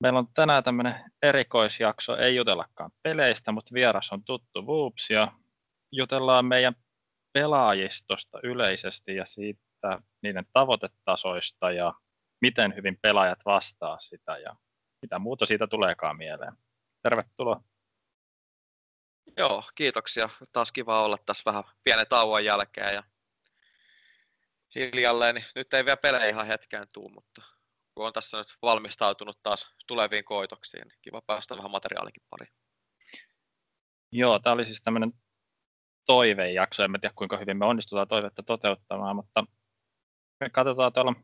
Meillä on tänään tämmöinen erikoisjakso, ei jutellakaan peleistä, mutta vieras on tuttu Whoops ja jutellaan meidän pelaajistosta yleisesti ja siitä niiden tavoitetasoista ja miten hyvin pelaajat vastaa sitä ja mitä muuta siitä tuleekaan mieleen. Tervetuloa. Joo, kiitoksia. Taas kiva olla tässä vähän pienen tauon jälkeen ja hiljalleen. Niin nyt ei vielä pelejä ihan hetkeen tuu, mutta kun on tässä nyt valmistautunut taas tuleviin koitoksiin, niin kiva päästä vähän materiaalikin pariin. Joo, tämä oli siis tämmöinen toivejakso. En tiedä, kuinka hyvin me onnistutaan toivetta toteuttamaan, mutta me katsotaan tuolla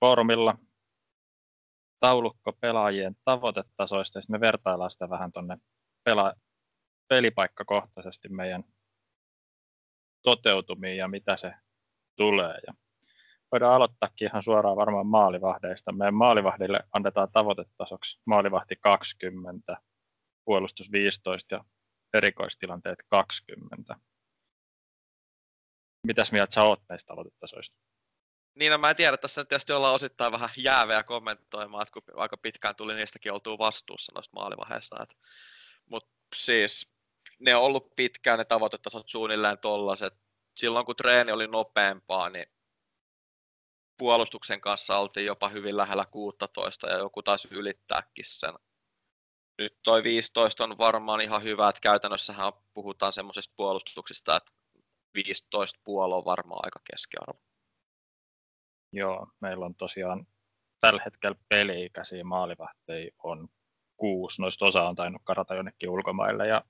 foorumilla taulukko pelaajien tavoitetasoista, ja sitten me vertaillaan sitä vähän tuonne pela- pelipaikkakohtaisesti meidän toteutumiin ja mitä se tulee. Ja voidaan aloittaakin ihan suoraan varmaan maalivahdeista. Meidän maalivahdille annetaan tavoitetasoksi maalivahti 20, puolustus 15 ja erikoistilanteet 20. Mitäs mieltä sä oot näistä tavoitetasoista? Niin, no mä en tiedä, tässä tietysti ollaan osittain vähän jääveä kommentoimaan, että kun aika pitkään tuli niistäkin oltua vastuussa noista maalivahdeista. Mutta siis ne on ollut pitkään ne tavoitetasot suunnilleen tollaset. Silloin kun treeni oli nopeampaa, niin puolustuksen kanssa oltiin jopa hyvin lähellä 16 ja joku taisi ylittääkin sen. Nyt toi 15 on varmaan ihan hyvä, että käytännössähän puhutaan semmoisista puolustuksista, että 15 puoli on varmaan aika keskiarvo. Joo, meillä on tosiaan tällä hetkellä peli-ikäisiä maalivahteja on kuusi. Noista osa on tainnut karata jonnekin ulkomaille ja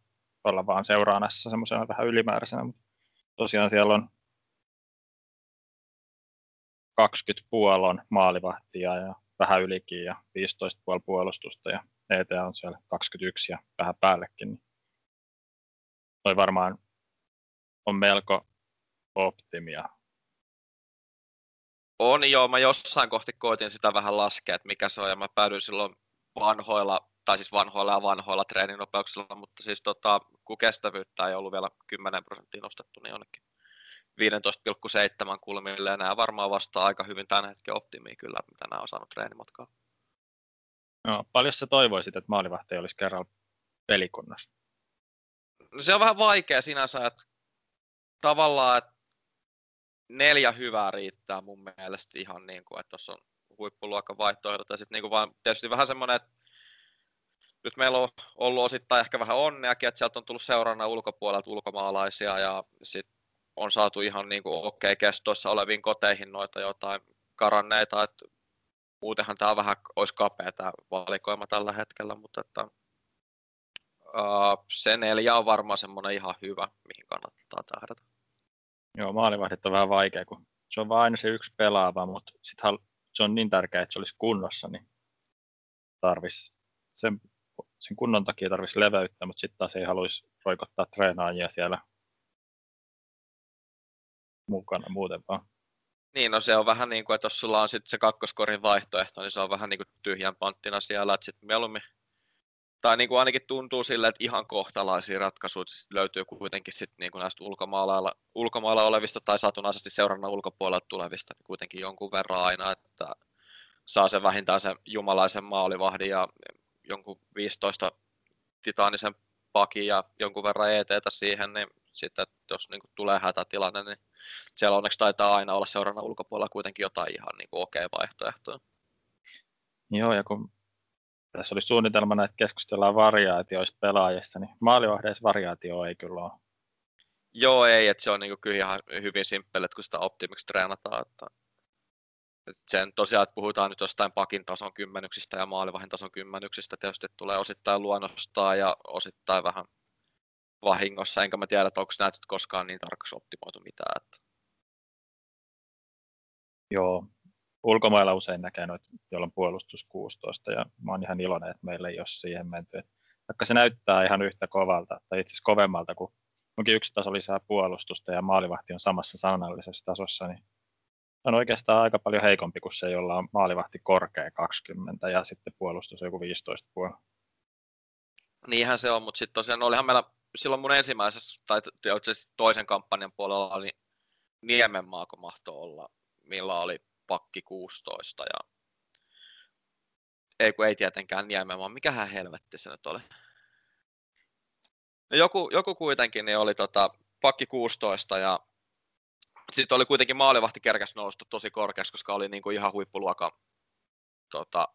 olla vaan seuraanassa semmoisena vähän ylimääräisenä. Mutta tosiaan siellä on 20 puolon maalivahtia ja vähän ylikin ja 15 puoli puolustusta ja ET on siellä 21 ja vähän päällekin. Niin toi varmaan on melko optimia. On joo, mä jossain kohti koitin sitä vähän laskea, että mikä se on, ja mä päädyin silloin vanhoilla, tai siis vanhoilla ja vanhoilla treeninopeuksilla, mutta siis tota, kun kestävyyttä ei ollut vielä 10 prosenttia nostettu, niin jonnekin 15,7 kulmille, ja nämä varmaan vastaa aika hyvin tämän hetken optimiin kyllä, mitä nämä on saanut treenimatkaa. No, paljon sä toivoisit, että maalivahti olisi kerralla pelikunnassa? No, se on vähän vaikea sinänsä, että tavallaan, että neljä hyvää riittää mun mielestä ihan niin kuin, että tuossa on huippuluokan vaihtoehdot. Ja sitten niin kuin vaan tietysti vähän semmoinen, että nyt meillä on ollut osittain ehkä vähän onneakin, että sieltä on tullut seurana ulkopuolelta ulkomaalaisia ja sitten on saatu ihan niin kuin okei okay, kestoissa oleviin koteihin noita jotain karanneita, että muutenhan tämä vähän olisi kapea tämä valikoima tällä hetkellä, mutta että, uh, se neljä on varmaan semmoinen ihan hyvä, mihin kannattaa tähdätä. Joo, maalivahdit on vähän vaikea, kun se on vain aina se yksi pelaava, mutta sit se on niin tärkeää, että se olisi kunnossa, niin tarvis sen, sen kunnon takia tarvitsisi leveyttä, mutta sitten taas ei haluaisi roikottaa treenaajia siellä mukana muuten vaan. Niin, no se on vähän niin kuin, että jos sulla on sitten se kakkoskorin vaihtoehto, niin se on vähän niin kuin tyhjän panttina siellä, että sitten mieluummin tai niin kuin ainakin tuntuu sille, että ihan kohtalaisia ratkaisuja löytyy kuitenkin sit niin kuin näistä ulkomailla, ulkomailla olevista tai satunnaisesti seurannan ulkopuolelta tulevista niin kuitenkin jonkun verran aina, että saa sen vähintään sen jumalaisen maalivahdin ja jonkun 15 titaanisen pakin ja jonkun verran ETtä siihen, niin sitten jos niin kuin tulee hätätilanne, niin siellä onneksi taitaa aina olla seurannan ulkopuolella kuitenkin jotain ihan niin kuin okei okay vaihtoehtoja. Joo, ja kun tässä oli suunnitelmana, että keskustellaan variaatioista pelaajista, niin maalivahdeissa variaatio ei kyllä ole. Joo, ei, että se on niin kyllä ihan hyvin simppeli, kun sitä optimiksi treenataan. Että, että sen tosiaan, että puhutaan nyt jostain pakin tason kymmenyksistä ja maalivahin tason kymmenyksistä, tietysti tulee osittain luonnostaan ja osittain vähän vahingossa, enkä mä tiedä, että onko näytöt koskaan niin tarkasti optimoitu mitään. Että... Joo, ulkomailla usein näkee noita, joilla on puolustus 16, ja mä oon ihan iloinen, että meillä ei ole siihen menty. vaikka se näyttää ihan yhtä kovalta, tai itse asiassa kovemmalta kuin onkin yksi taso lisää puolustusta ja maalivahti on samassa sanallisessa tasossa, niin on oikeastaan aika paljon heikompi kuin se, jolla on maalivahti korkea 20 ja sitten puolustus joku 15 puolella. Niinhän se on, mutta sitten tosiaan olihan meillä silloin mun ensimmäisessä, tai toisen kampanjan puolella oli Niemenmaa, kun mahtoi olla, millä oli pakki 16 ja ei kun ei tietenkään Niemen, vaan mikähän helvetti se nyt oli. No joku, joku kuitenkin niin oli tota, pakki 16 ja sitten oli kuitenkin maalivahti kerkäs nousta tosi korkeaksi, koska oli niin kuin ihan huippuluokan tota,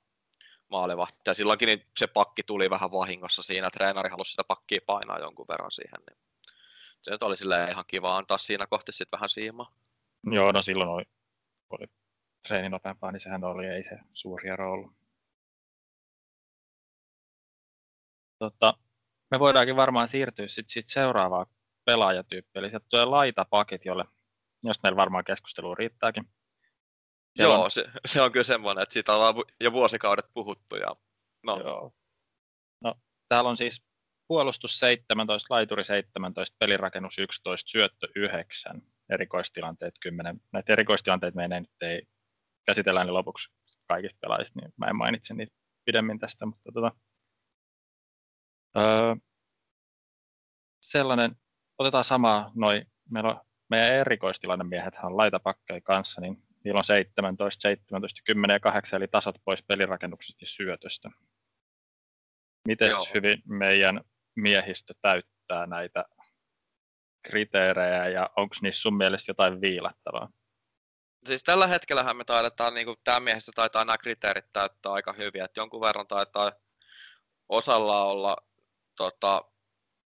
maalivahti. Ja silloinkin niin se pakki tuli vähän vahingossa siinä. Treenari halusi sitä pakkia painaa jonkun verran siihen. Niin se nyt oli silleen ihan kiva antaa siinä kohti sitten vähän siimaa. Joo, no silloin oli, oli treeni nopeampaa, niin sehän oli, ei se suuri ero ollut. Tota, me voidaankin varmaan siirtyä sit, sit seuraavaan pelaajatyyppiin, eli sieltä tulee laitapakit, jolle, jos meillä varmaan keskustelu riittääkin. Siellä Joo, on... se, se, on kyllä semmoinen, että siitä on jo vuosikaudet puhuttu. Ja... No. Joo. No, täällä on siis puolustus 17, laituri 17, pelirakennus 11, syöttö 9, erikoistilanteet 10. Näitä erikoistilanteita meidän nyt ei käsitellään niin lopuksi kaikista pelaajista, niin mä en mainitse niitä pidemmin tästä, mutta tota, öö, sellainen, otetaan samaa, noi, meillä on, meidän erikoistilanne miehet on laitapakkeja kanssa, niin niillä on 17, 17, 10 ja 8, eli tasot pois pelirakennuksesta ja syötöstä. Miten hyvin meidän miehistö täyttää näitä kriteerejä ja onko niissä sun mielestä jotain viilattavaa? Siis tällä hetkellähän me taidetaan, niin kuin tämä miehistö taitaa nämä kriteerit täyttää aika hyvin, että jonkun verran taitaa osalla olla, tota,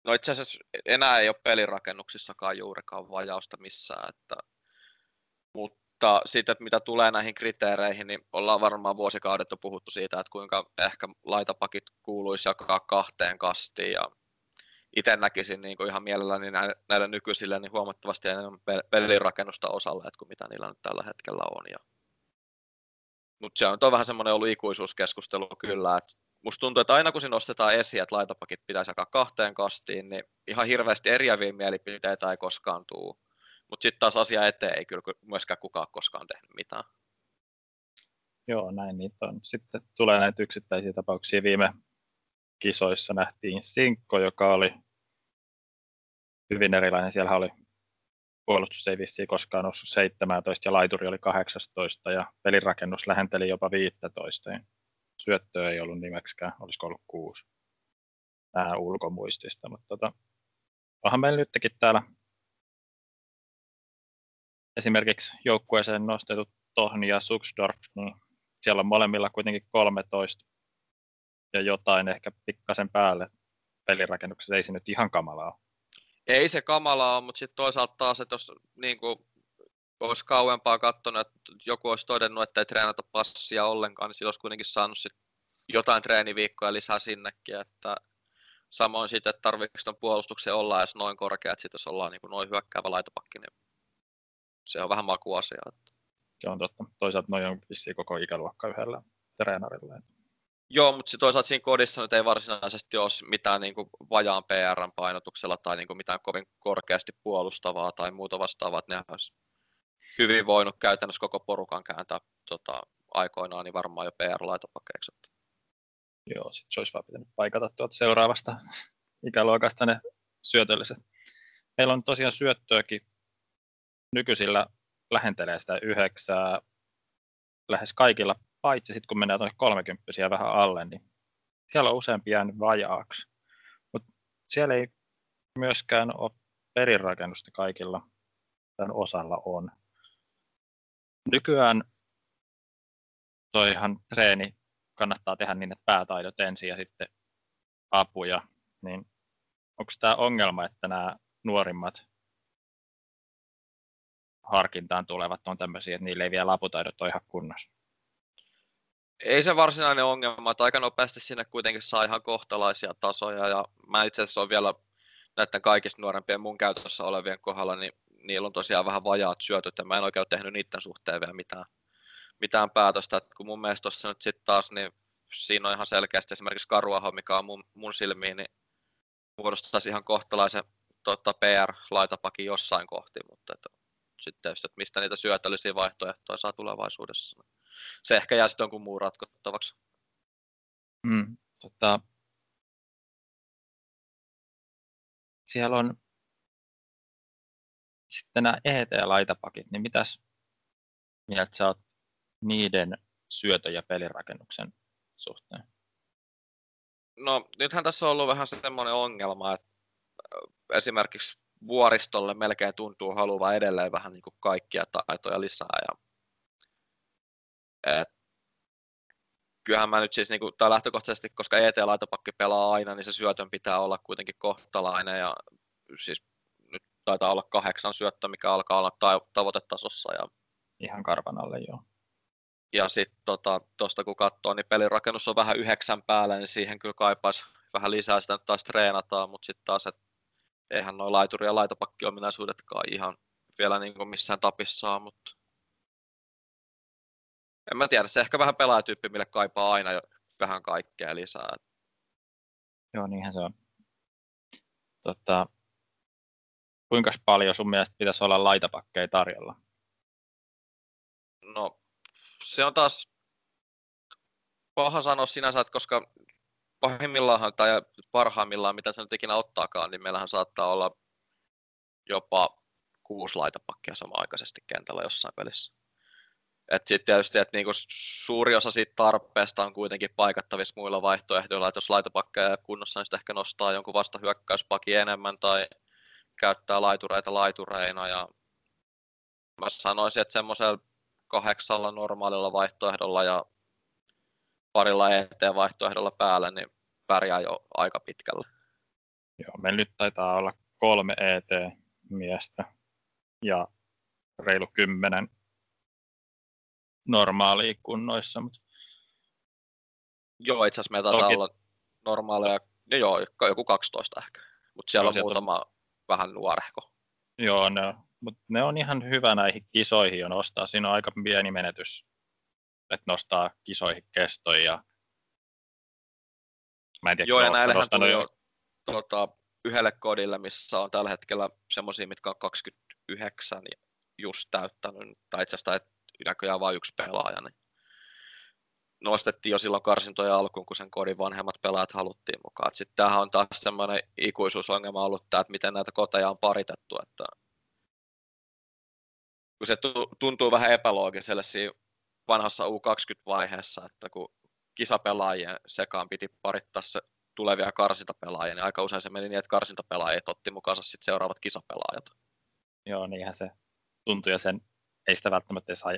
no itse asiassa enää ei ole pelirakennuksissakaan juurikaan vajausta missään, että, mutta että mitä tulee näihin kriteereihin, niin ollaan varmaan vuosikaudet jo puhuttu siitä, että kuinka ehkä laitapakit kuuluisi jakaa kahteen kastiin ja itse näkisin niin kuin ihan mielelläni näille nykyisille niin huomattavasti enemmän pelirakennusta osalle, että kuin mitä niillä nyt tällä hetkellä on. Ja... Mutta se on, on vähän semmoinen ollut ikuisuuskeskustelu kyllä, että musta tuntuu, että aina kun se nostetaan esiin, että laitapakit pitäisi jakaa kahteen kastiin, niin ihan hirveästi eriäviä mielipiteitä ei koskaan tule. Mutta sitten taas asia eteen ei kyllä myöskään kukaan koskaan tehnyt mitään. Joo, näin niitä on. Sitten tulee näitä yksittäisiä tapauksia. Viime kisoissa nähtiin Sinkko, joka oli hyvin erilainen. Siellä oli puolustus ei vissiin koskaan noussut 17 ja laituri oli 18 ja pelirakennus lähenteli jopa 15. Ja syöttöä ei ollut nimeksikään, olisiko ollut kuusi nämä ulkomuistista, mutta tota, onhan meillä nytkin täällä esimerkiksi joukkueeseen nostetut Tohni ja Suksdorf, niin siellä on molemmilla kuitenkin 13 ja jotain ehkä pikkasen päälle pelirakennuksessa. Ei se nyt ihan kamalaa Ei se kamalaa ole, mutta sitten toisaalta taas, että jos niin kuin, olisi kauempaa katsonut, että joku olisi todennut, että ei treenata passia ollenkaan, niin sillä olisi kuitenkin saanut sit jotain treeniviikkoja lisää sinnekin. Että samoin sitten, että tuon puolustuksen olla edes noin korkea, että sit jos ollaan niin kuin noin hyökkäävä laitopakki, niin se on vähän makuasia. Että... Se on totta. Toisaalta noin on koko ikäluokka yhdellä treenarilla. Joo, mutta toisaalta siinä kodissa nyt ei varsinaisesti ole mitään niin kuin vajaan PR-painotuksella tai niin kuin mitään kovin korkeasti puolustavaa tai muuta vastaavaa. Että ne olisi hyvin voinut käytännössä koko porukan kääntää tota, aikoinaan niin varmaan jo PR-laitopakeiksi. Joo, sitten se olisi vaan pitänyt paikata tuolta seuraavasta ikäluokasta ne syötölliset. Meillä on tosiaan syöttöäkin nykyisillä lähentelee sitä yhdeksää lähes kaikilla paitsi sitten kun menee tuonne 30 vähän alle, niin siellä on useampi jäänyt vajaaksi. Mutta siellä ei myöskään ole perirakennusta kaikilla, tämän osalla on. Nykyään toihan treeni kannattaa tehdä niin, että päätaidot ensin ja sitten apuja, niin onko tämä ongelma, että nämä nuorimmat harkintaan tulevat on tämmöisiä, että niille ei vielä aputaidot ole ihan kunnossa? ei se varsinainen ongelma, että aika nopeasti sinne kuitenkin saa ihan kohtalaisia tasoja ja mä itse asiassa on vielä näiden kaikista nuorempien mun käytössä olevien kohdalla, niin niillä on tosiaan vähän vajaat syötöt ja mä en oikein ole tehnyt niiden suhteen vielä mitään, mitään päätöstä, että kun mun mielestä tuossa nyt sitten taas, niin siinä on ihan selkeästi esimerkiksi Karuaho, mikä on mun, mun silmiin, niin muodostaisi ihan kohtalaisen tota, PR-laitapakin jossain kohti, mutta että, sitten tietysti, että mistä niitä syötöllisiä vaihtoehtoja saa tulevaisuudessa se ehkä jää sitten jonkun muun ratkottavaksi. Mm, tota, siellä on sitten nämä ET-laitapakit, niin mitäs mieltä sä oot niiden syötö- ja pelirakennuksen suhteen? No nythän tässä on ollut vähän semmoinen ongelma, että esimerkiksi vuoristolle melkein tuntuu haluava edelleen vähän niin kuin kaikkia taitoja lisää. Ja, et, kyllähän mä nyt siis, niin kuin, tai lähtökohtaisesti, koska ET-laitopakki pelaa aina, niin se syötön pitää olla kuitenkin kohtalainen. Ja siis nyt taitaa olla kahdeksan syöttöä, mikä alkaa olla ta- tavoitetasossa. Ja, Ihan karvan alle, joo. Ja sitten tuosta tota, kun katsoo, niin pelirakennus on vähän yhdeksän päällä, niin siihen kyllä kaipaisi vähän lisää sitä nyt taas treenataan, mutta sitten taas, että eihän noin laituri- ja laitopakkiominaisuudetkaan ihan vielä niin kuin missään tapissaan, mutta en mä tiedä, se ehkä vähän pelaajatyyppi, mille kaipaa aina jo vähän kaikkea lisää. Joo, niinhän se on. Tota, kuinka paljon sun mielestä pitäisi olla laitapakkeja tarjolla? No, se on taas paha sanoa sinänsä, että koska pahimmillaan tai parhaimmillaan, mitä se nyt ikinä ottaakaan, niin meillähän saattaa olla jopa kuusi laitapakkia samaaikaisesti kentällä jossain pelissä. Et sitten tietysti, että niinku suuri osa siitä tarpeesta on kuitenkin paikattavissa muilla vaihtoehdoilla, että jos laitapakkeja ei kunnossa, niin sitten ehkä nostaa jonkun vastahyökkäyspaki enemmän tai käyttää laitureita laitureina. Ja mä sanoisin, että semmoisella kahdeksalla normaalilla vaihtoehdolla ja parilla ET-vaihtoehdolla päällä, niin pärjää jo aika pitkällä. Joo, meillä nyt taitaa olla kolme ET-miestä ja reilu kymmenen normaalia kunnoissa. Mutta... Joo, itse asiassa meillä taitaa Toki... olla normaaleja, no joo, joku 12 ehkä, mutta siellä joo, on muutama tos... vähän nuorehko. Joo, ne on, mutta ne on ihan hyvä näihin kisoihin jo nostaa. Siinä on aika pieni menetys, että nostaa kisoihin kestoja. Ja... Mä en tiedä, Joo, ja näillähän tuli jo tuota, yhdelle kodille, missä on tällä hetkellä semmoisia, mitkä on 29 just täyttänyt, tai itse asiassa näköjään vain yksi pelaaja, niin nostettiin jo silloin karsintoja alkuun, kun sen kodin vanhemmat pelaajat haluttiin mukaan. Sitten tämähän on taas semmoinen ikuisuusongelma ollut tämä, että miten näitä koteja on paritettu, että kun se tuntuu vähän epäloogiselle siinä vanhassa U20-vaiheessa, että kun kisapelaajien sekaan piti parittaa se tulevia karsintapelaajia, niin aika usein se meni niin, että karsintapelaajat otti mukaansa sitten seuraavat kisapelaajat. Joo, niinhän se tuntui ja sen ei sitä välttämättä saa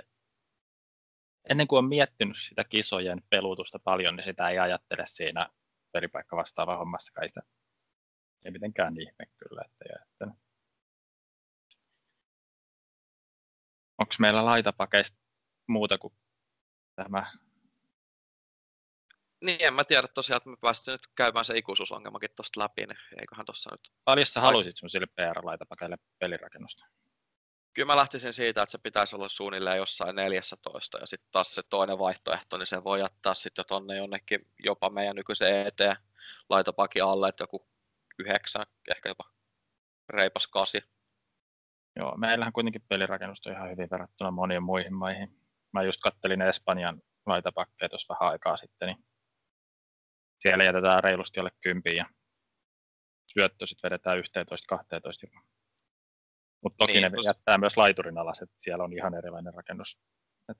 ennen kuin on miettinyt sitä kisojen pelutusta paljon, niin sitä ei ajattele siinä pelipaikka vastaava hommassa kai sitä ei mitenkään ihme kyllä, että ei. Onko meillä laitapakeista muuta kuin tämä? Niin, en mä tiedä tosiaan, että me päästiin nyt käymään se ikuisuusongelmakin tuosta läpi, niin eiköhän tuossa nyt... Paljon sä haluaisit semmoisille PR-laitapakeille pelirakennusta? kyllä mä lähtisin siitä, että se pitäisi olla suunnilleen jossain 14 ja sitten taas se toinen vaihtoehto, niin se voi jättää sitten tonne jonnekin jopa meidän nykyisen ET-laitopakin alle, että joku 9, ehkä jopa reipas 8. Joo, meillähän kuitenkin pelirakennusta on ihan hyvin verrattuna moniin muihin maihin. Mä just kattelin Espanjan laitapakkeja tuossa vähän aikaa sitten, niin siellä jätetään reilusti alle kympiin ja syöttö sitten vedetään 11-12 mutta toki niin, ne tos... jättää myös laiturin alas, että siellä on ihan erilainen rakennus. Et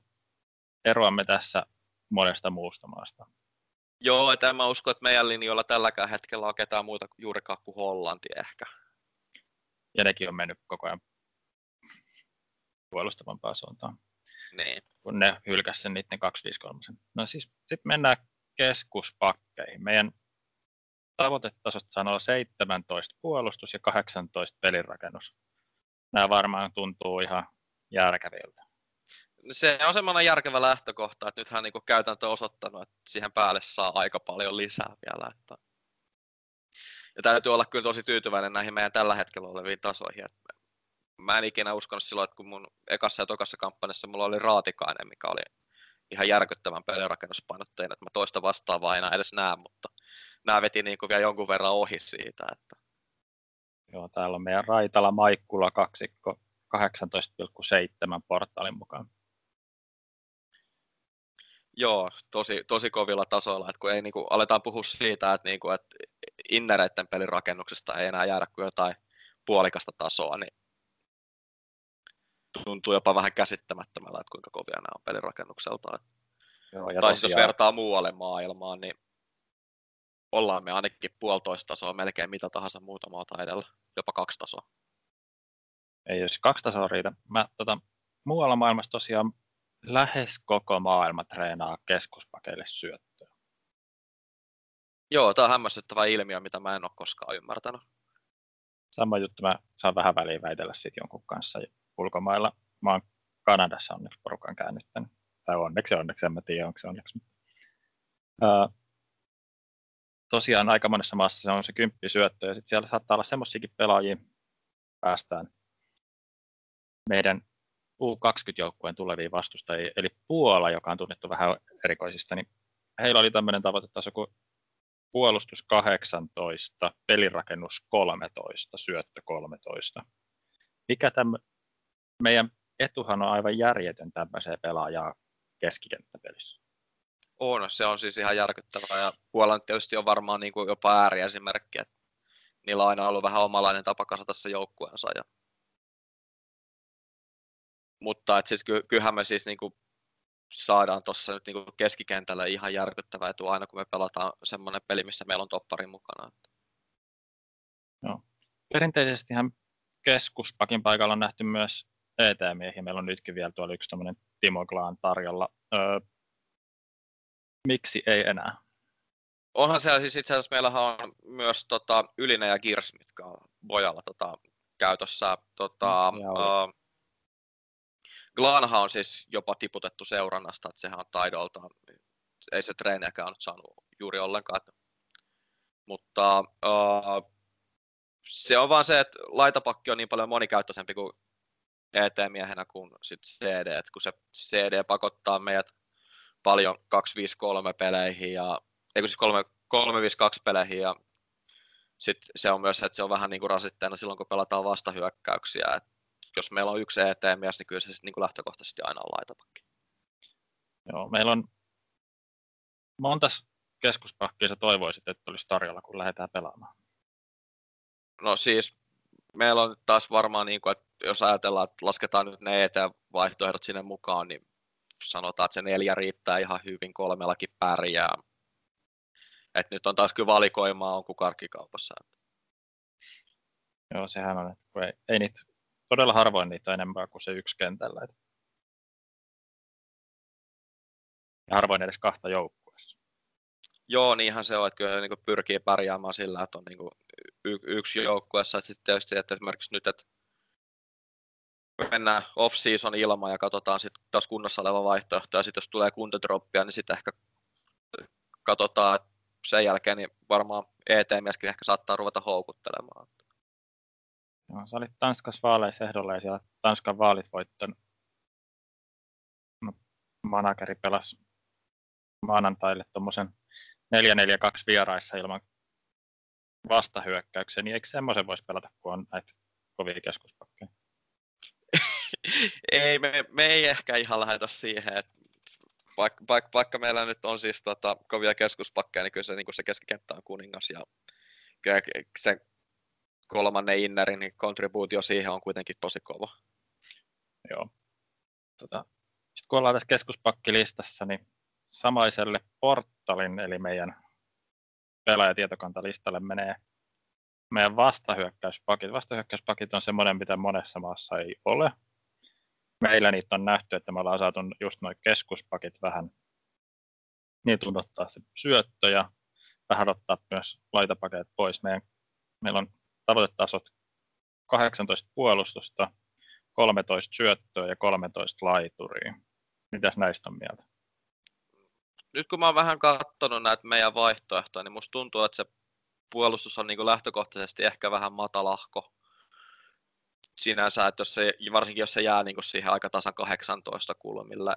eroamme tässä monesta muusta maasta. Joo, että en mä usko, että meidän linjoilla tälläkään hetkellä on ketään muuta juurikaan kuin Hollanti ehkä. Ja nekin on mennyt koko ajan puolustavampaan suuntaan. Niin. Kun ne hylkäsivät sen niiden 253. No siis sitten mennään keskuspakkeihin. Meidän tavoitetasot sanoo 17 puolustus ja 18 pelirakennus nämä varmaan tuntuu ihan järkeviltä. Se on semmoinen järkevä lähtökohta, että nythän niin käytäntö on osoittanut, että siihen päälle saa aika paljon lisää vielä. Että... Ja täytyy olla kyllä tosi tyytyväinen näihin meidän tällä hetkellä oleviin tasoihin. Että mä en ikinä uskonut silloin, että kun mun ekassa ja tokassa kampanjassa mulla oli Raatikainen, mikä oli ihan järkyttävän pelirakennuspainotteinen, että mä toista vastaavaa enää edes näe, mutta nämä veti niin kuin vielä jonkun verran ohi siitä. Että Joo, täällä on meidän Raitala Maikkula kaksikko 18,7 portaalin mukaan. Joo, tosi, tosi kovilla tasoilla, että kun ei niinku, aletaan puhua siitä, että, niinku, että innereiden pelirakennuksesta ei enää jäädä kuin jotain puolikasta tasoa, niin tuntuu jopa vähän käsittämättömällä, että kuinka kovia nämä on pelirakennukselta. Joo, ja tai siis jos tosiaan- vertaa muualle maailmaan, niin ollaan me ainakin puolitoista tasoa melkein mitä tahansa muuta maata edellä, jopa kaksi tasoa. ei jos kaksi tasoa riitä. Mä, tota, muualla maailmassa tosiaan lähes koko maailma treenaa keskuspakeille syöttöä. Joo, tämä on hämmästyttävä ilmiö, mitä mä en ole koskaan ymmärtänyt. Sama juttu, mä saan vähän väliin väitellä siitä jonkun kanssa ulkomailla. Mä oon Kanadassa onneksi porukan käännyttänyt. Tai onneksi, onneksi, en mä tiedä, onko se onneksi. Ää, tosiaan aika monessa maassa se on se kymppi syöttö, ja sitten siellä saattaa olla semmoisiakin pelaajia, päästään meidän U20-joukkueen tuleviin vastustajia, eli Puola, joka on tunnettu vähän erikoisista, niin heillä oli tämmöinen tavoitetaso kuin puolustus 18, pelirakennus 13, syöttö 13. Mikä tämmö, meidän etuhan on aivan järjetön tämmöiseen pelaajaa keskikenttäpelissä. On, se on siis ihan järkyttävää. Ja Puola nyt tietysti on varmaan niin kuin jopa ääriesimerkki, että niillä on aina ollut vähän omalainen tapa kasata se joukkueensa. Ja... Mutta et siis ky- kyllähän me siis niin kuin saadaan tuossa nyt niin kuin keskikentällä ihan järkyttävää etu aina, kun me pelataan semmoinen peli, missä meillä on toppari mukana. Perinteisesti keskuspakin paikalla on nähty myös ET-miehiä. Meillä on nytkin vielä tuolla yksi tämmöinen Timo Klaan tarjolla. Öö, miksi ei enää? Onhan siellä siis itse asiassa meillähän on myös tota, Ylinen ja Girs, mitkä on Bojalla tota, käytössä. Tota, Mm, ja oli. uh, Glanha on siis jopa tiputettu seurannasta, että sehän on taidoltaan, ei se treeniäkään nyt saanut juuri ollenkaan. Mutta uh, se on vaan se, että laitapakki on niin paljon monikäyttöisempi kuin ET-miehenä kuin sit CD, että kun se CD pakottaa meidät paljon 253 peleihin ja eikö siis 3, 352 peleihin ja sitten se on myös, että se on vähän niin kuin rasitteena silloin, kun pelataan vastahyökkäyksiä. Et jos meillä on yksi ET-mies, niin kyllä se sitten niin kuin lähtökohtaisesti aina on laitapakki. Joo, meillä on monta keskuspakkia sä toivoisit, että olisi tarjolla, kun lähdetään pelaamaan? No siis meillä on taas varmaan, niin kuin, että jos ajatellaan, että lasketaan nyt ne ET-vaihtoehdot sinne mukaan, niin sanotaan, että se neljä riittää ihan hyvin, kolmellakin pärjää. Et nyt on taas kyllä valikoimaa on kuin karkkikaupassa. Joo, sehän on, että ei, ei niitä, todella harvoin niitä on enempää kuin se yksi kentällä. Et. Ja harvoin edes kahta joukkueessa. Joo, niinhän se on, että kyllä se niin pyrkii pärjäämään sillä, että on niin y- yksi joukkueessa. Sitten tietysti, että esimerkiksi nyt, että mennään off-season ilman ja katsotaan sitten taas kunnossa oleva vaihtoehto, ja sitten jos tulee kuntodroppia, niin sitten ehkä katsotaan, sen jälkeen niin varmaan ET-mieskin ehkä saattaa ruveta houkuttelemaan. Joo, sä olit Tanskassa vaaleissa ehdolla ja siellä Tanskan vaalit voittanut. No, manageri pelasi maanantaille tuommoisen 4-4-2 vieraissa ilman vastahyökkäyksiä, niin eikö semmoisen voisi pelata, kun on näitä kovia keskuspakkeja? Ei, me, me ei ehkä ihan lähdetä siihen, että vaikka, vaikka, vaikka meillä nyt on siis tota, kovia keskuspakkeja, niin kyllä se, niin se keskikenttä on kuningas ja se kolmannen innerin kontribuutio siihen on kuitenkin tosi kova. Joo. Tota, sitten kun ollaan tässä keskuspakkilistassa, niin samaiselle portalin, eli meidän pelaajatietokantalistalle menee meidän vastahyökkäyspakit. Vastahyökkäyspakit on semmoinen, mitä monessa maassa ei ole. Meillä niitä on nähty, että me ollaan saatu just noin keskuspakit vähän niin ottaa se syöttö ja vähän ottaa myös laitapakeet pois. Meidän, meillä on tavoitetasot 18 puolustusta, 13 syöttöä ja 13 laituria. Mitäs näistä on mieltä? Nyt kun mä oon vähän katsonut näitä meidän vaihtoehtoja, niin musta tuntuu, että se puolustus on niin lähtökohtaisesti ehkä vähän matalahko sinänsä, että jos se, varsinkin jos se jää niin kuin siihen aika tasa 18 kulmille.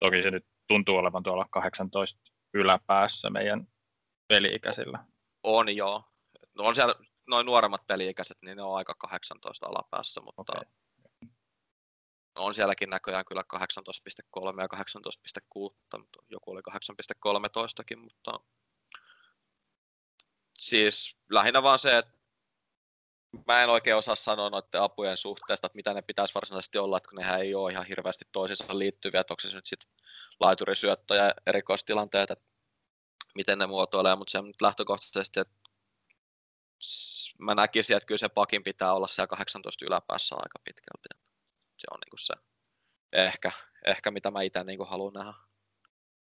Toki se nyt tuntuu olevan tuolla 18 yläpäässä meidän peli-ikäisillä. On joo. No on siellä noin nuoremmat peli-ikäiset, niin ne on aika 18 alapäässä, mutta okay. on sielläkin näköjään kyllä 18.3 ja 18.6, mutta joku oli 8.13kin, mutta siis lähinnä vaan se, että mä en oikein osaa sanoa noiden apujen suhteesta, että mitä ne pitäisi varsinaisesti olla, että kun nehän ei ole ihan hirveästi toisiinsa liittyviä, että onko se nyt sitten laiturisyöttö ja erikoistilanteet, että miten ne muotoilee, mutta se on nyt lähtökohtaisesti, että mä näkisin, että kyllä se pakin pitää olla siellä 18 yläpäässä aika pitkälti. Se on niin kuin se ehkä, ehkä mitä mä itse niin haluan nähdä.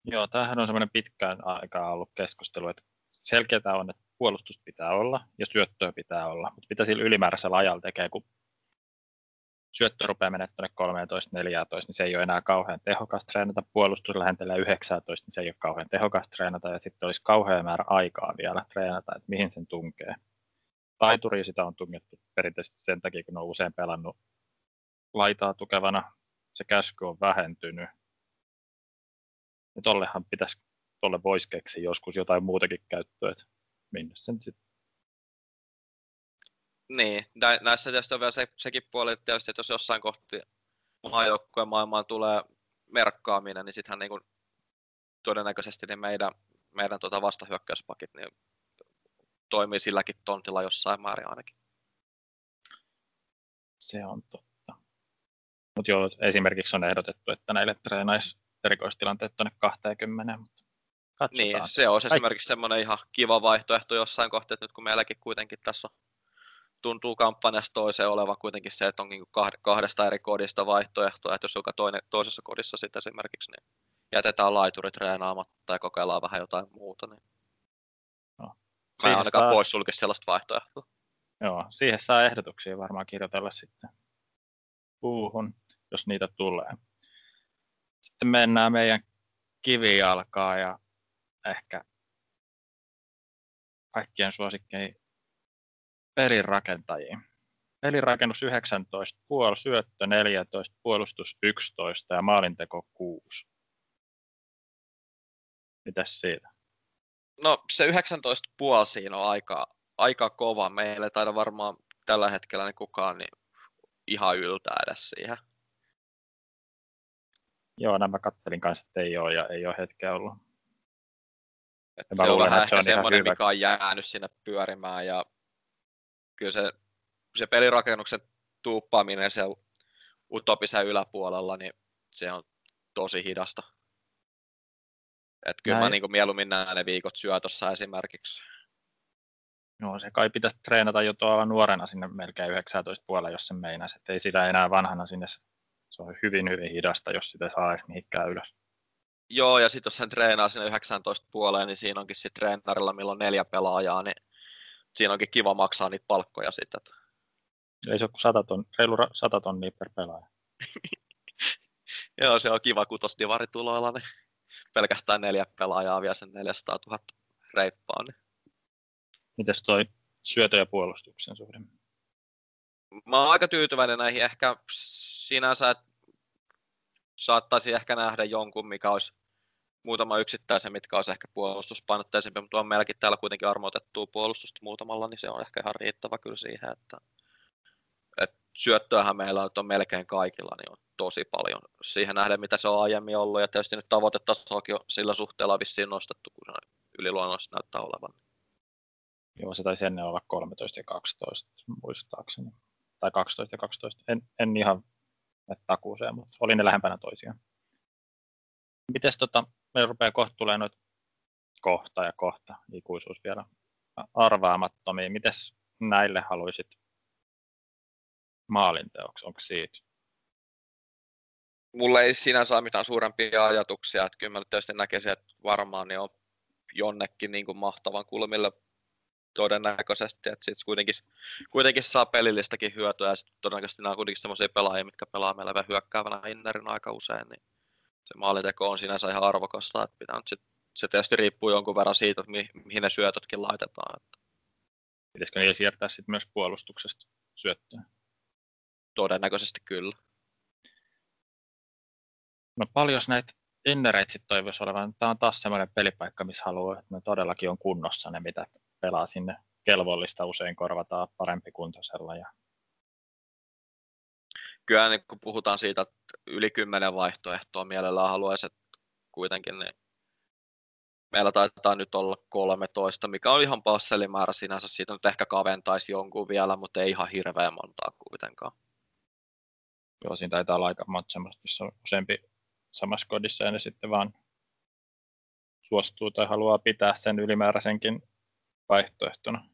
Joo, tämähän on semmoinen pitkään aikaa ollut keskustelu, että selkeää on, että puolustus pitää olla ja syöttöä pitää olla, mutta mitä sillä ylimääräisellä ajalla tekee, kun syöttö rupeaa tuonne 13-14, niin se ei ole enää kauhean tehokas treenata. Puolustus lähentelee 19, niin se ei ole kauhean tehokas treenata. Ja sitten olisi kauhean määrä aikaa vielä treenata, että mihin sen tunkee. Taituriin sitä on tungettu perinteisesti sen takia, kun on usein pelannut laitaa tukevana. Se käsky on vähentynyt. Ja tollehan pitäisi, tolle voisi keksiä joskus jotain muutakin käyttöä, että minne sen sitten niin, nä- näissä tietysti on vielä se, sekin puoli, että, tietysti, että jos jossain kohti maajoukkueen maailmaan tulee merkkaaminen, niin sittenhän niin kuin, todennäköisesti niin meidän, meidän tuota vastahyökkäyspakit niin toimii silläkin tontilla jossain määrin ainakin. Se on totta. Mutta joo, esimerkiksi on ehdotettu, että näille treenaisi erikoistilanteet tuonne 20. Katsotaan. Niin, se on esimerkiksi semmoinen ihan kiva vaihtoehto jossain kohtaa, että nyt kun meilläkin kuitenkin tässä on tuntuu kampanjasta toiseen oleva kuitenkin se, että on niin kahdesta eri kodista vaihtoehtoa, että jos joka toinen, toisessa kodissa sitten esimerkiksi niin jätetään laituri treenaamatta tai kokeillaan vähän jotain muuta, niin no. mä en ainakaan saa... pois sulke sellaista vaihtoehtoa. Joo, siihen saa ehdotuksia varmaan kirjoitella sitten puuhun, jos niitä tulee. Sitten mennään meidän kivijalkaa ja ehkä kaikkien suosikkeihin pelin rakentajiin. Pelirakennus 19, puol syöttö 14, puolustus 11 ja maalinteko 6. Mitäs siitä? No se 19 puol siinä on aika, aika kova. Meillä ei taida varmaan tällä hetkellä niin kukaan niin ihan yltää edes siihen. Joo, nämä kattelin kanssa, että ei ole ja ei ole hetkeä ollut. Et se on vähän ehkä semmoinen, mikä on jäänyt sinne pyörimään ja kyllä se, se pelirakennuksen tuuppaaminen siellä utopisen yläpuolella, niin se on tosi hidasta. Että kyllä Näin. mä niin mieluummin näen ne viikot syötossa esimerkiksi. No se kai pitäisi treenata jo tuolla nuorena sinne melkein 19 puolella, jos se meinaisi. Että ei sitä enää vanhana sinne, se on hyvin hyvin hidasta, jos sitä saa edes mihinkään ylös. Joo, ja sitten jos hän treenaa sinne 19 puoleen, niin siinä onkin sitten treenarilla, milloin neljä pelaajaa, niin siinä onkin kiva maksaa niitä palkkoja sitten. Ei se ole kuin 100 ton, reilu 100 tonnia per pelaaja. Joo, se on kiva kutosdivarituloilla, niin pelkästään neljä pelaajaa vielä sen 400 000 reippaan. Niin. Mites toi syötö- ja puolustuksen suhde? Mä oon aika tyytyväinen näihin. Ehkä sinänsä, että saattaisi ehkä nähdä jonkun, mikä olisi muutama yksittäisen, mitkä olisi ehkä puolustuspainotteisempi, mutta on meilläkin täällä kuitenkin armoitettua puolustusta muutamalla, niin se on ehkä ihan riittävä kyllä siihen, että, että syöttöähän meillä nyt on melkein kaikilla, niin on tosi paljon siihen nähden, mitä se on aiemmin ollut, ja tietysti nyt tavoitetasoakin on sillä suhteella vissiin nostettu, kun se yliluonnollisesti näyttää olevan. Joo, se taisi ennen olla 13 ja 12, muistaakseni. Tai 12 ja 12. En, en ihan takuuseen, mutta oli ne lähempänä toisiaan. Mites tota, me rupeaa kohta tulee noita kohta ja kohta, ikuisuus vielä arvaamattomia. Mites näille haluaisit maalinteoksi? Onko siitä? Mulle ei sinänsä ole mitään suurempia ajatuksia, että kyllä mä nyt tietysti näkisin, että varmaan niin on jonnekin niin kuin mahtavan kulmille todennäköisesti, että sitten kuitenkin, kuitenkin saa pelillistäkin hyötyä, ja sitten todennäköisesti nämä on kuitenkin sellaisia pelaajia, mitkä pelaa meillä hyökkäävänä innerin aika usein, niin se maalinteko on sinänsä ihan arvokasta, että pitää nyt sit, se tietysti riippuu jonkun verran siitä, että mi, mihin ne syötötkin laitetaan. Että. Pitäisikö niillä siirtää sitten myös puolustuksesta syöttöä? Todennäköisesti kyllä. No paljon näitä innereitä sitten toivoisi olevan. Tämä on taas semmoinen pelipaikka, missä haluaa, että ne todellakin on kunnossa ne, mitä pelaa sinne kelvollista usein korvataan parempi kuntoisella ja kyllä niin kun puhutaan siitä, että yli kymmenen vaihtoehtoa mielellään haluaisi, että kuitenkin niin meillä taitaa nyt olla 13, mikä on ihan passelimäärä sinänsä. Siitä nyt ehkä kaventaisi jonkun vielä, mutta ei ihan hirveän montaa kuitenkaan. Joo, siinä taitaa olla aika monta semmoista, missä on useampi samassa kodissa ja ne sitten vaan suostuu tai haluaa pitää sen ylimääräisenkin vaihtoehtona.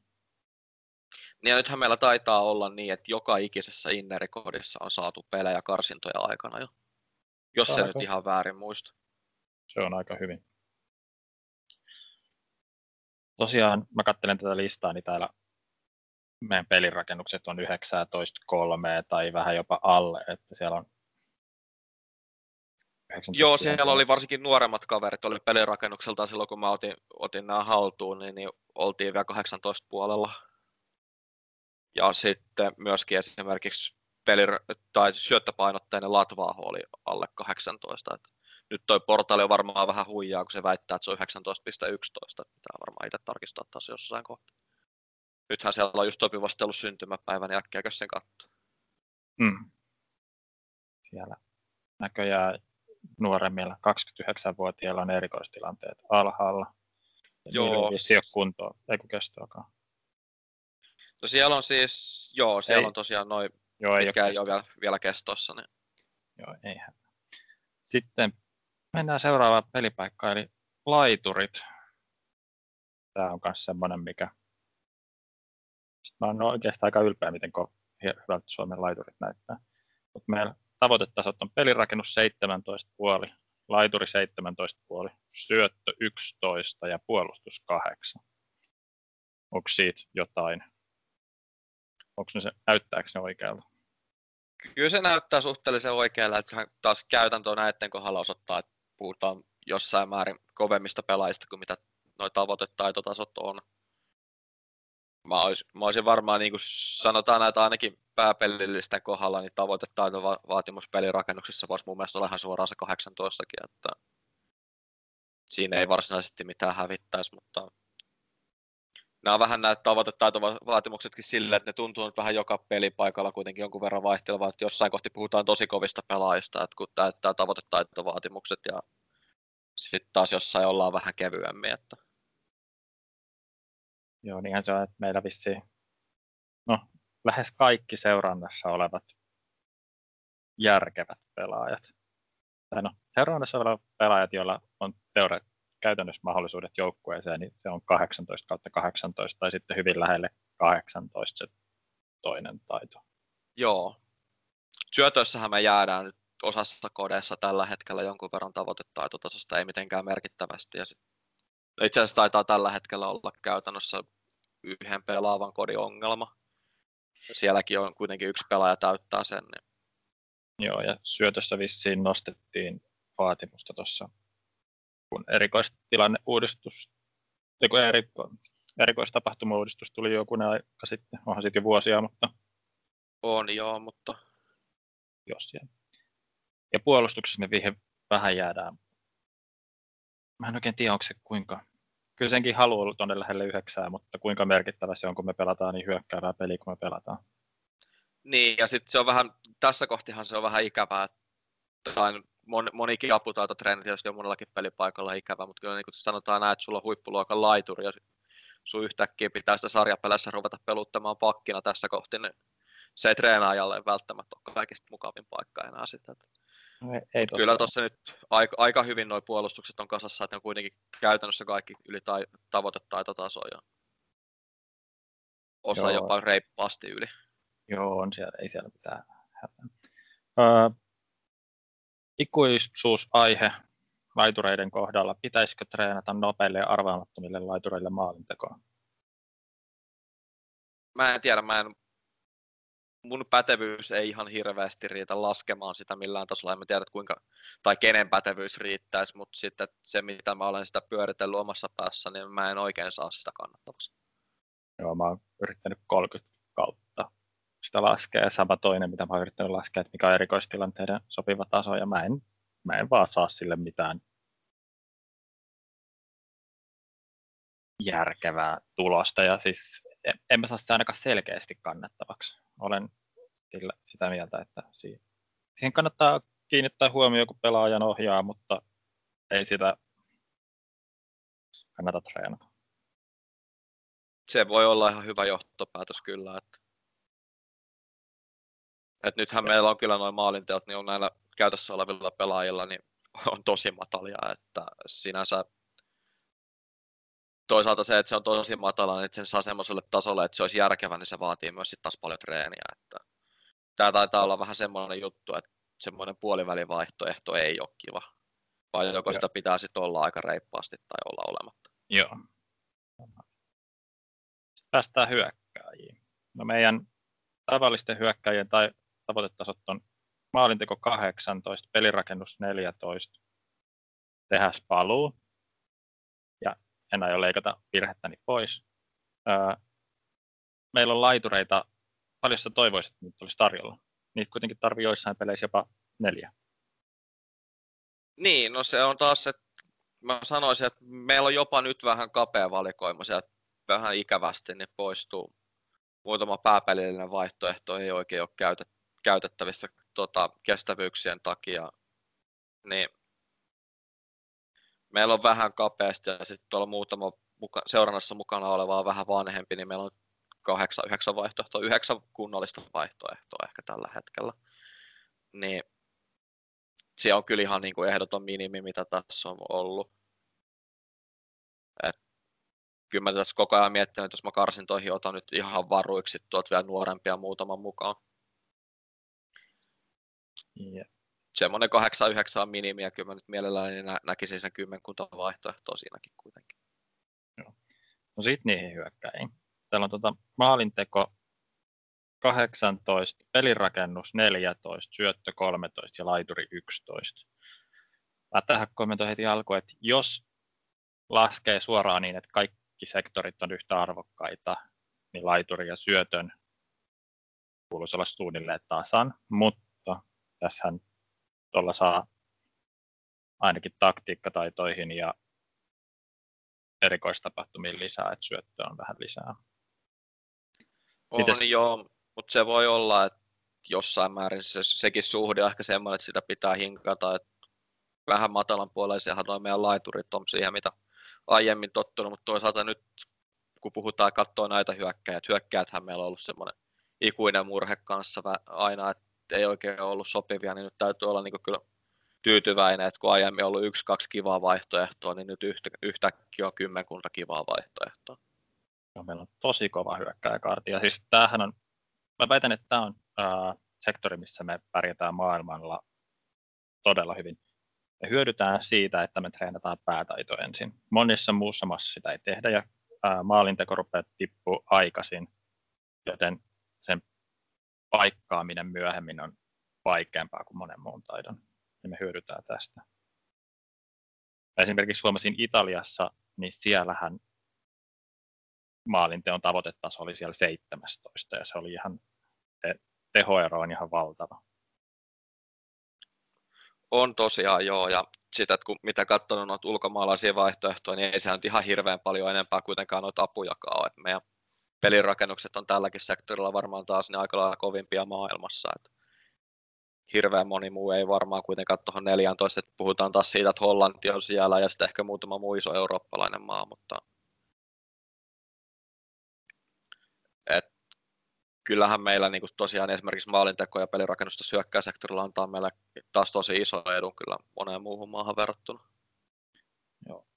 Niin ja nythän meillä taitaa olla niin, että joka ikisessä innerikodissa on saatu pelejä karsintoja aikana jo. Jos se nyt ihan väärin muista. Se on aika hyvin. Tosiaan mä katselen tätä listaa, niin täällä meidän pelirakennukset on 19.3 tai vähän jopa alle, että siellä on 19 Joo, siellä oli varsinkin nuoremmat kaverit, oli pelirakennukselta silloin, kun mä otin, otin nämä haltuun, niin, niin oltiin vielä 18 puolella. Ja sitten myöskin esimerkiksi peli, tai syöttöpainotteinen Latvaaho oli alle 18. Että nyt toi portaali on varmaan vähän huijaa, kun se väittää, että se on 19.11. Pitää varmaan itse tarkistaa taas jossain kohtaa. Nythän siellä on just sopivasti ollut syntymäpäivä, niin äkkiäkö sen katsoa? Hmm. Siellä näköjään nuoremmilla 29-vuotiailla on erikoistilanteet alhaalla. Ja joo. Ei ole kuntoa, ei kun kestoakaan. No siellä on siis, joo, siellä ei. on tosiaan noin, joo, ei mitkä ole ei ole vielä, vielä kestossa. Niin. Joo, eihän. Sitten mennään seuraavaan pelipaikkaan, eli laiturit. Tämä on myös semmoinen, mikä... Sitten mä oon oikeastaan aika ylpeä, miten hyvältä Suomen laiturit näyttää. Mutta meillä tavoitetasot on pelirakennus 17,5, laituri 17,5, syöttö 11 ja puolustus 8. Onko siitä jotain? Onko se, näyttääkö ne oikealta? Kyllä se näyttää suhteellisen oikealle, että taas käytäntö näiden kohdalla osoittaa, että puhutaan jossain määrin kovemmista pelaajista kuin mitä nuo tavoitetaitotasot on. Mä, olis, mä olisin varmaan, niin kuin sanotaan näitä ainakin pääpelillisten kohdalla, niin tavoitetaitovaatimus pelirakennuksessa voisi mun mielestä olla ihan suoraan se 18 että siinä ei varsinaisesti mitään hävittäisi, mutta nämä on vähän näitä tavoitetaitovaatimuksiakin sille, että ne tuntuu nyt vähän joka pelipaikalla kuitenkin jonkun verran vaihtelevaa, että jossain kohti puhutaan tosi kovista pelaajista, että kun täyttää tavoitetaitovaatimukset ja sitten taas jossain ollaan vähän kevyemmin. Että... Joo, niinhän se on, että meillä vissiin, no lähes kaikki seurannassa olevat järkevät pelaajat. Tai no, seurannassa olevat pelaajat, joilla on teoreet, käytännössä mahdollisuudet joukkueeseen, niin se on 18 kautta 18 tai sitten hyvin lähelle 18 se toinen taito. Joo. Syötöissähän me jäädään nyt osassa kodeissa tällä hetkellä jonkun verran tavoitetaitotasosta, ei mitenkään merkittävästi. Ja sit, itse asiassa taitaa tällä hetkellä olla käytännössä yhden pelaavan kodin ongelma. Sielläkin on kuitenkin yksi pelaaja täyttää sen. Niin... Joo, ja syötössä vissiin nostettiin vaatimusta tuossa, kun erikoistilanneuudistus, kun eriko, erikoistapahtuma-uudistus tuli joku aika sitten, onhan sitten jo vuosia, mutta... On joo, mutta... Jos siellä. Ja puolustuksessa me vihe vähän jäädään. Mä en oikein tiedä, onko se kuinka... Kyllä senkin haluaa tuonne lähelle yhdeksää, mutta kuinka merkittävä se on, kun me pelataan niin hyökkäävää peliä, kun me pelataan. Niin, ja sitten se on vähän, tässä kohtihan se on vähän ikävää, tai mon, monikin aputaitotreenit tietysti on monellakin pelipaikalla ikävä, mutta kyllä niin kuin sanotaan näin, että sulla on huippuluokan laituri, ja sun yhtäkkiä pitää sitä sarjapelässä ruveta peluttamaan pakkina tässä kohti, niin se ei treenaajalle välttämättä ole kaikista mukavin paikka enää sitä. No ei, ei Kyllä tuossa nyt aika, aika hyvin nuo puolustukset on kasassa, että on kuitenkin käytännössä kaikki yli tai, tavoitetaitotasoja. Osa Joo. jopa reippaasti yli. Joo, on siellä, ei siellä mitään hätää. Öö, ikuisuusaihe laitureiden kohdalla. Pitäisikö treenata nopeille ja arvaamattomille laitureille maalintekoa? Mä en tiedä, mä en mun pätevyys ei ihan hirveästi riitä laskemaan sitä millään tasolla. En mä tiedä, kuinka, tai kenen pätevyys riittäisi, mutta sitten se, mitä mä olen sitä pyöritellyt omassa päässä, niin mä en oikein saa sitä kannattavaksi. Joo, mä oon yrittänyt 30 kautta sitä laskea. Sama toinen, mitä mä oon yrittänyt laskea, että mikä on erikoistilanteiden sopiva taso, ja mä en, mä en vaan saa sille mitään järkevää tulosta, ja siis en, mä saa sitä ainakaan selkeästi kannattavaksi olen sillä, sitä mieltä, että siihen kannattaa kiinnittää huomioon, kun pelaajan ohjaa, mutta ei sitä kannata treenata. Se voi olla ihan hyvä johtopäätös kyllä, että et nythän meillä on kyllä noin maalinteot, niin on näillä käytössä olevilla pelaajilla, niin on tosi matalia, että sinänsä toisaalta se, että se on tosi matala, niin että sen saa semmoiselle tasolle, että se olisi järkevä, niin se vaatii myös sitten taas paljon treeniä. Että tämä taitaa olla vähän semmoinen juttu, että semmoinen puolivälivaihtoehto ei ole kiva, vaan joko Joo. sitä pitää sitten olla aika reippaasti tai olla olematta. Joo. Sitten päästään hyökkääjiin. No meidän tavallisten hyökkäjien tai tavoitetasot on maalinteko 18, pelirakennus 14, tehäs paluu, en aio leikata virhettäni pois. Öö, meillä on laitureita, paljon sä toivoisit, että nyt olisi tarjolla? Niitä kuitenkin tarvii joissain peleissä jopa neljä. Niin, no se on taas, että mä sanoisin, että meillä on jopa nyt vähän kapea valikoima, sieltä vähän ikävästi niin poistuu muutama pääpelillinen vaihtoehto, ei oikein ole käytet, käytettävissä tota, kestävyyksien takia, niin meillä on vähän kapeasti ja sitten tuolla muutama muka, seurannassa mukana oleva vähän vanhempi, niin meillä on kahdeksan, yhdeksän vaihtoehtoa, yhdeksän kunnollista vaihtoehtoa ehkä tällä hetkellä. Niin se on kyllä ihan niin kuin ehdoton minimi, mitä tässä on ollut. Et kyllä mä tässä koko ajan miettinyt, että jos mä karsin toihin, otan nyt ihan varuiksi tuot vielä nuorempia muutaman mukaan. Yeah. Semmoinen 8-9 on minimi, ja kyllä mä nyt mielelläni nä- näkisin sen kymmenkunta vaihtoehtoa siinäkin kuitenkin. Joo. No sitten niihin hyökkäihin. Täällä on tota maalinteko 18, pelirakennus 14, syöttö 13 ja laituri 11. Mä tähän kommentoin heti alkuun, että jos laskee suoraan niin, että kaikki sektorit on yhtä arvokkaita, niin laituri ja syötön kuuluisi olla suunnilleen tasan, mutta tässähän tuolla saa ainakin taktiikkataitoihin ja erikoistapahtumiin lisää, että syöttö on vähän lisää. On Mites? joo, mutta se voi olla, että jossain määrin se, sekin suhde on ehkä semmoinen, että sitä pitää hinkata, että vähän matalan puoleisiahan noin meidän laiturit on siihen, mitä aiemmin tottunut, mutta toisaalta nyt kun puhutaan katsoa näitä hyökkäjät, hyökkäjäthän meillä on ollut semmoinen ikuinen murhe kanssa aina, että ei oikein ollut sopivia, niin nyt täytyy olla niin kyllä tyytyväinen, että kun aiemmin ollut yksi, kaksi kivaa vaihtoehtoa, niin nyt yhtä, yhtäkkiä on kymmenkunta kivaa vaihtoehtoa. No, meillä on tosi kova hyökkäjäkaarti, ja siis tämähän on, mä väitän, että tämä on äh, sektori, missä me pärjätään maailmalla todella hyvin. Me hyödytään siitä, että me treenataan päätaito ensin. Monissa muussa maassa sitä ei tehdä, ja äh, maalinteko rupeaa tippua aikaisin, joten sen paikkaaminen myöhemmin on vaikeampaa kuin monen muun taidon, ja me hyödytään tästä. Esimerkiksi huomasin Italiassa, niin siellähän maalinteon tavoitetaso oli siellä 17, ja se oli ihan, se tehoero on ihan valtava. On tosiaan joo, ja sitä, että kun mitä katsonut noita ulkomaalaisia vaihtoehtoja, niin ei se nyt ihan hirveän paljon enempää kuitenkaan noita apujakaan ole. meidän pelirakennukset on tälläkin sektorilla varmaan taas ne aika lailla kovimpia maailmassa. Että hirveän moni muu ei varmaan kuitenkaan tuohon 14, että puhutaan taas siitä, että Hollanti on siellä ja sitten ehkä muutama muu iso eurooppalainen maa, mutta et kyllähän meillä niin tosiaan esimerkiksi maalinteko ja pelirakennusta syökkäysektorilla antaa meille taas tosi iso edun kyllä moneen muuhun maahan verrattuna. Joo.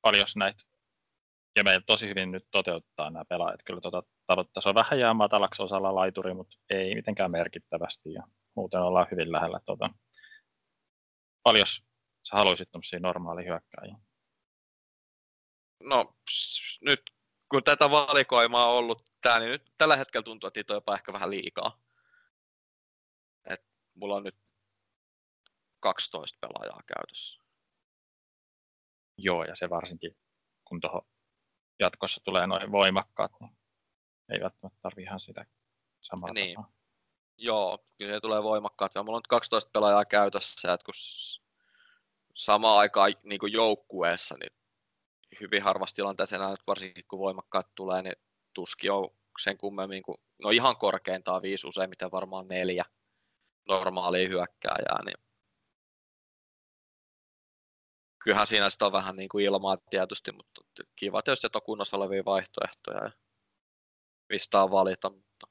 Paljon näitä ja meillä tosi hyvin nyt toteuttaa nämä pelaajat. Kyllä tuota, on vähän jää matalaksi osalla laituri, mutta ei mitenkään merkittävästi ja muuten ollaan hyvin lähellä. Tuota. Paljon sä haluaisit tämmöisiä normaali hyökkäjiä? No nyt kun tätä valikoimaa on ollut tää, niin nyt tällä hetkellä tuntuu, että niitä on jopa ehkä vähän liikaa. Et mulla on nyt 12 pelaajaa käytössä. Joo, ja se varsinkin, kun tuohon jatkossa tulee noin voimakkaat, niin ei välttämättä tarvitse ihan sitä samaa niin. Tapaa. Joo, kyllä se tulee voimakkaat. Ja mulla on 12 pelaajaa käytössä, että kun samaan aikaan niin kuin joukkueessa, niin hyvin harvassa tilanteessa enää, varsinkin kun voimakkaat tulee, niin tuski on sen kummemmin kuin, no ihan korkeintaan viisi, useimmiten varmaan neljä normaalia hyökkääjää, niin kyllähän siinä sitä on vähän niin kuin ilmaa tietysti, mutta kiva tietysti, että on kunnossa olevia vaihtoehtoja ja mistä on valita, mutta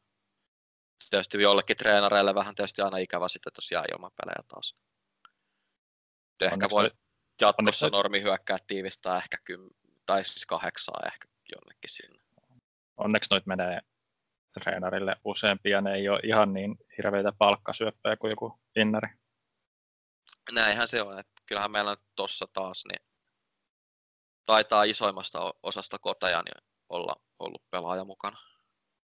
tietysti jollekin treenareille vähän tietysti aina ikävä sitten, jos jää ilman pelejä taas. Ehkä onneksi voi jatkossa onneksi... normi hyökkää tiivistää ehkä kym... tai siis kahdeksaa ehkä jonnekin sinne. Onneksi noit menee treenarille useampia, ne ei ole ihan niin hirveitä palkkasyöppejä kuin joku innari. Näinhän se on, että kyllähän meillä tuossa taas niin taitaa isoimmasta osasta koteja niin olla ollut pelaaja mukana.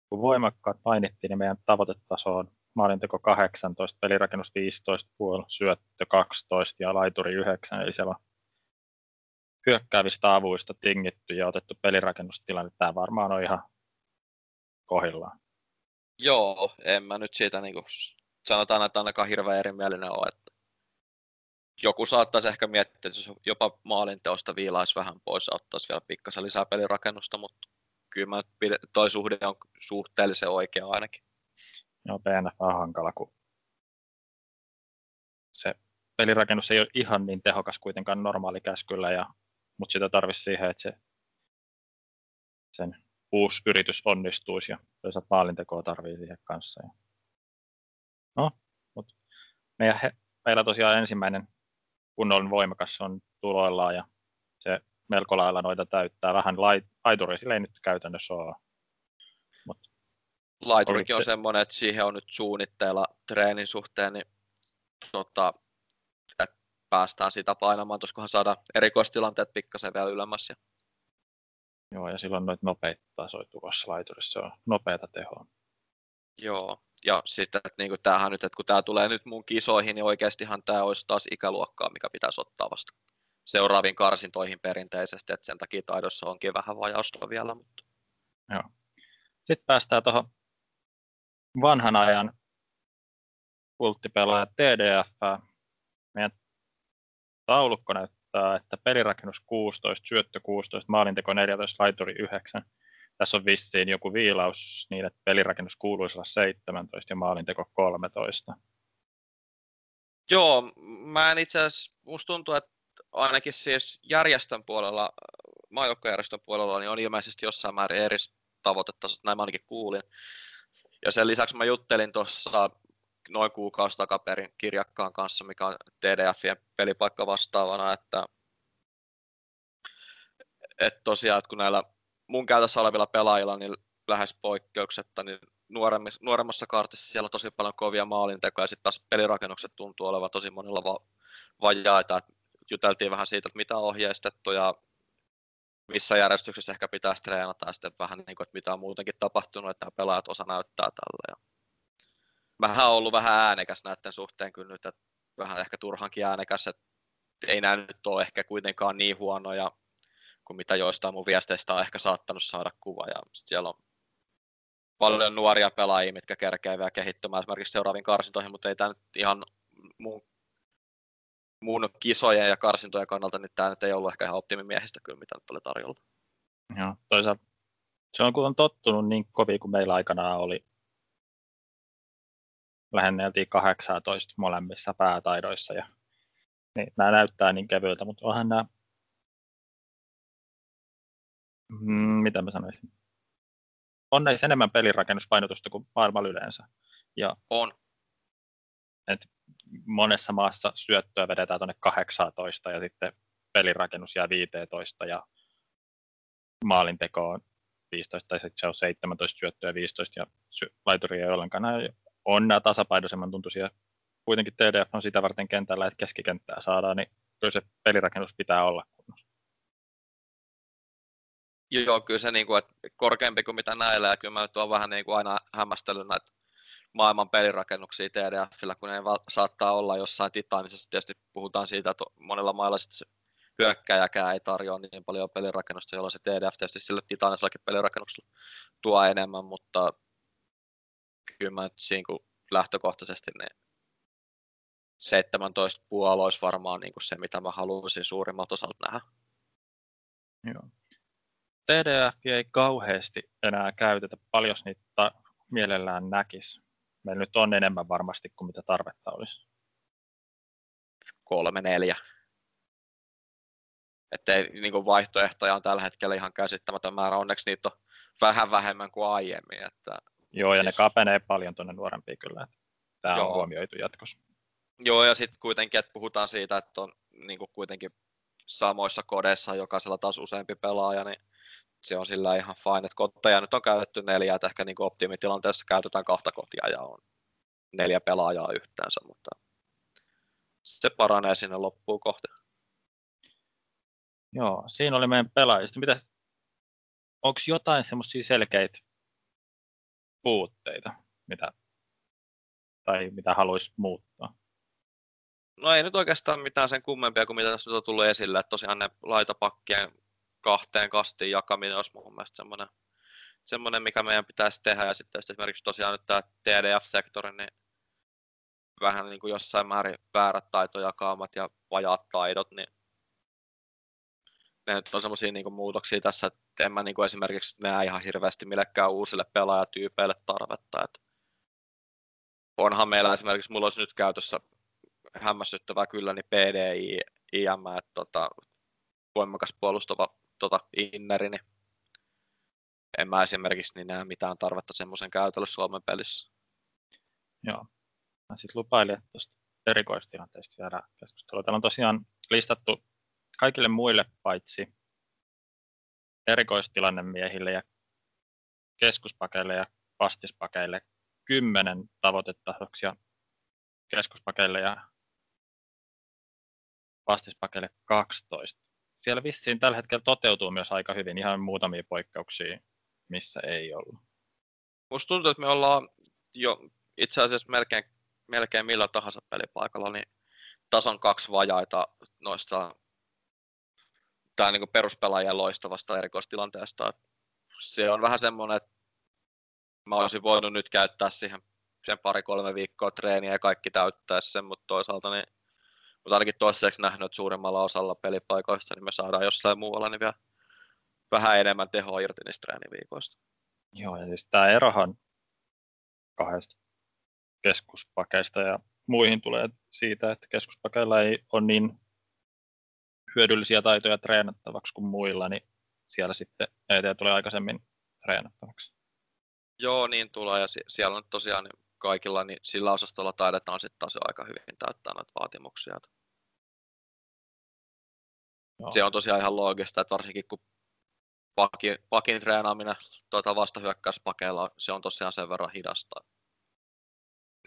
Kun voimakkaat mainittiin, niin meidän tavoitetaso on maalinteko 18, pelirakennus 15, puol, syöttö 12 ja laituri 9, eli siellä on hyökkäävistä avuista tingitty ja otettu pelirakennustilanne. Tämä varmaan on ihan kohillaan. Joo, en mä nyt siitä niin kuin, sanotaan, että ainakaan hirveän erimielinen ole. Että joku saattaisi ehkä miettiä, että jos jopa maalinteosta viilaisi vähän pois ja ottaisi vielä pikkasen lisää pelirakennusta, mutta kyllä mä toi suhde on suhteellisen oikea ainakin. Joo, PNF on hankala, kun se pelirakennus ei ole ihan niin tehokas kuitenkaan normaali käskyllä, ja, mutta sitä tarvitsisi siihen, että se, sen uusi yritys onnistuisi ja toisaalta maalintekoa tarvii siihen kanssa. Ja... No, mutta meidän, he, meillä tosiaan ensimmäinen kunnollinen voimakas on tuloillaan ja se melko lailla noita täyttää. Vähän laituri sillä ei nyt käytännössä ole. Mut Laiturikin on se... semmoinen, että siihen on nyt suunnitteilla treenin suhteen, niin tota, että päästään sitä painamaan, koskahan saada erikoistilanteet pikkasen vielä ylemmäs. Ja... Joo, ja silloin noita nopeita tasoja tulossa laiturissa, se on nopeata tehoa. Joo, ja sitten, että niin tämähän nyt, että kun tämä tulee nyt mun kisoihin, niin oikeastihan tämä olisi taas ikäluokkaa, mikä pitäisi ottaa vasta seuraaviin karsintoihin perinteisesti, että sen takia taidossa onkin vähän vajausta vielä. Mutta... Joo. Sitten päästään tuohon vanhan ajan kulttipelaaja TDF. Meidän taulukko näyttää, että pelirakennus 16, syöttö 16, maalinteko 14, laituri 9 tässä on vissiin joku viilaus niin, että pelirakennus kuuluisi olla 17 ja maalinteko 13. Joo, mä en itse asiassa, musta tuntuu, että ainakin siis järjestön puolella, maajoukkojärjestön puolella, niin on ilmeisesti jossain määrin eri tavoitetaso, näin mä ainakin kuulin. Ja sen lisäksi mä juttelin tuossa noin kuukausi takaperin kirjakkaan kanssa, mikä on TDFien pelipaikka vastaavana, että, että tosiaan, että kun näillä mun käytössä olevilla pelaajilla niin lähes poikkeuksetta, niin nuoremmassa, nuoremmassa kartissa siellä on tosi paljon kovia maalintekoja, ja sitten taas pelirakennukset tuntuu olevan tosi monilla va- vajaita. Juteltiin vähän siitä, että mitä on ohjeistettu ja missä järjestyksessä ehkä pitäisi treenata, ja sitten vähän niin kuin, että mitä on muutenkin tapahtunut, että pelaajat osa näyttää tälle. Ja vähän ollut vähän äänekäs näiden suhteen kyllä nyt, että vähän ehkä turhankin äänekäs, että ei nämä nyt ole ehkä kuitenkaan niin huonoja kuin mitä joistain mun viesteistä on ehkä saattanut saada kuva. Ja siellä on paljon nuoria pelaajia, mitkä kerkee vielä kehittymään esimerkiksi seuraaviin karsintoihin, mutta ei tämä nyt ihan mun, mun kisojen ja karsintojen kannalta, niin tämä nyt ei ollut ehkä ihan optimimiehistä kyllä, mitä nyt oli tarjolla. Joo, toisaalta se on kun on tottunut niin kovin kuin meillä aikanaan oli. Lähenneltiin 18 molemmissa päätaidoissa ja niin, nämä näyttää niin kevyiltä, mutta onhan nämä mm, mitä mä sanoisin, on näissä enemmän pelirakennuspainotusta kuin maailmalla yleensä. Ja on. Et monessa maassa syöttöä vedetään tuonne 18 ja sitten pelirakennus jää 15 ja maalinteko on 15 tai sitten se on 17 syöttöä 15 ja sy- laituri ei ollenkaan. Nämä on nämä tasapainoisemman tuntuisia. Kuitenkin TDF on sitä varten kentällä, että keskikenttää saadaan, niin kyllä se pelirakennus pitää olla kunnossa. Joo, kyllä se niin kuin, että korkeampi kuin mitä näillä, ja kyllä mä nyt olen vähän niin kuin aina hämmästellyt näitä maailman pelirakennuksia TDFillä, kun ne saattaa olla jossain titaanisessa. Tietysti puhutaan siitä, että monella mailla sitten se hyökkäjäkään ei tarjoa niin paljon pelirakennusta, jolloin se TDF tietysti sille titaanisellakin pelirakennuksella tuo enemmän, mutta kyllä mä nyt siinä kun lähtökohtaisesti ne 17 puoli olisi varmaan niin kuin se, mitä mä haluaisin suurimmalta osalta nähdä. Joo. TDF ei kauheasti enää käytetä, paljon niitä mielellään näkisi. Meillä nyt on enemmän varmasti kuin mitä tarvetta olisi. Kolme, neljä. Että niin kuin vaihtoehtoja on tällä hetkellä ihan käsittämätön määrä. Onneksi niitä on vähän vähemmän kuin aiemmin. Että, Joo, ja siis... ne kapenee paljon tuonne nuorempiin kyllä. Tämä Joo. on huomioitu jatkossa. Joo, ja sitten kuitenkin, että puhutaan siitä, että on niin kuin kuitenkin samoissa kodeissa jokaisella taas useampi pelaaja, niin se on sillä ihan fine, että koteja nyt on käytetty neljä, että ehkä niin optimitilanteessa käytetään kahta kotia ja on neljä pelaajaa yhteensä, mutta se paranee sinne loppuun kohti. Joo, siinä oli meidän pelaajista. Mitäs, onko jotain semmoisia selkeitä puutteita, mitä, tai mitä haluaisi muuttaa? No ei nyt oikeastaan mitään sen kummempia kuin mitä tässä nyt on tullut esille, että tosiaan ne laitapakkien kahteen kastiin jakaminen olisi mun mielestä semmoinen, semmoinen mikä meidän pitäisi tehdä, ja sitten esimerkiksi tosiaan nyt tämä TDF-sektori, niin vähän niin kuin jossain määrin väärät taitojakaamat ja vajaat taidot, niin ne nyt on semmoisia niin muutoksia tässä, että en mä niin kuin esimerkiksi näe ihan hirveästi millekään uusille pelaajatyypeille tarvetta. Että onhan meillä esimerkiksi, mulla olisi nyt käytössä hämmästyttävää kyllä, niin PDI, IM, että tota, voimakas puolustava tota, inneri, niin en mä esimerkiksi niin näe mitään tarvetta semmoisen käytölle Suomen pelissä. Joo. Mä sitten lupailin, että tuosta erikoistilanteesta jäädä keskustelua. Täällä on tosiaan listattu kaikille muille paitsi erikoistilannemiehille ja keskuspakeille ja vastispakeille kymmenen tavoitetasoksi ja keskuspakeille ja vastispakeille 12. Siellä vissiin tällä hetkellä toteutuu myös aika hyvin ihan muutamia poikkeuksia, missä ei ollut. Musta tuntuu, että me ollaan jo itse asiassa melkein, melkein millä tahansa pelipaikalla, niin tason kaksi vajaita noista tai niin peruspelaajien loistavasta erikoistilanteesta. Se on vähän semmoinen, että mä olisin voinut nyt käyttää siihen sen pari-kolme viikkoa treeniä ja kaikki täyttää sen, mutta toisaalta niin, mutta ainakin toiseksi nähnyt, että suurimmalla osalla pelipaikoista niin me saadaan jossain muualla niin vielä vähän enemmän tehoa irti niistä treeniviikoista. Joo, ja siis tämä erohan kahdesta keskuspakeista ja muihin tulee siitä, että keskuspakeilla ei ole niin hyödyllisiä taitoja treenattavaksi kuin muilla, niin siellä sitten ET tulee aikaisemmin treenattavaksi. Joo, niin tulee, ja siellä on tosiaan kaikilla, niin sillä osastolla taidetaan sitten taas aika hyvin täyttää noita vaatimuksia. Joo. Se on tosiaan ihan loogista, että varsinkin kun pakin, pakin treenaaminen tuota vastahyökkäyspakeilla, se on tosiaan sen verran hidasta.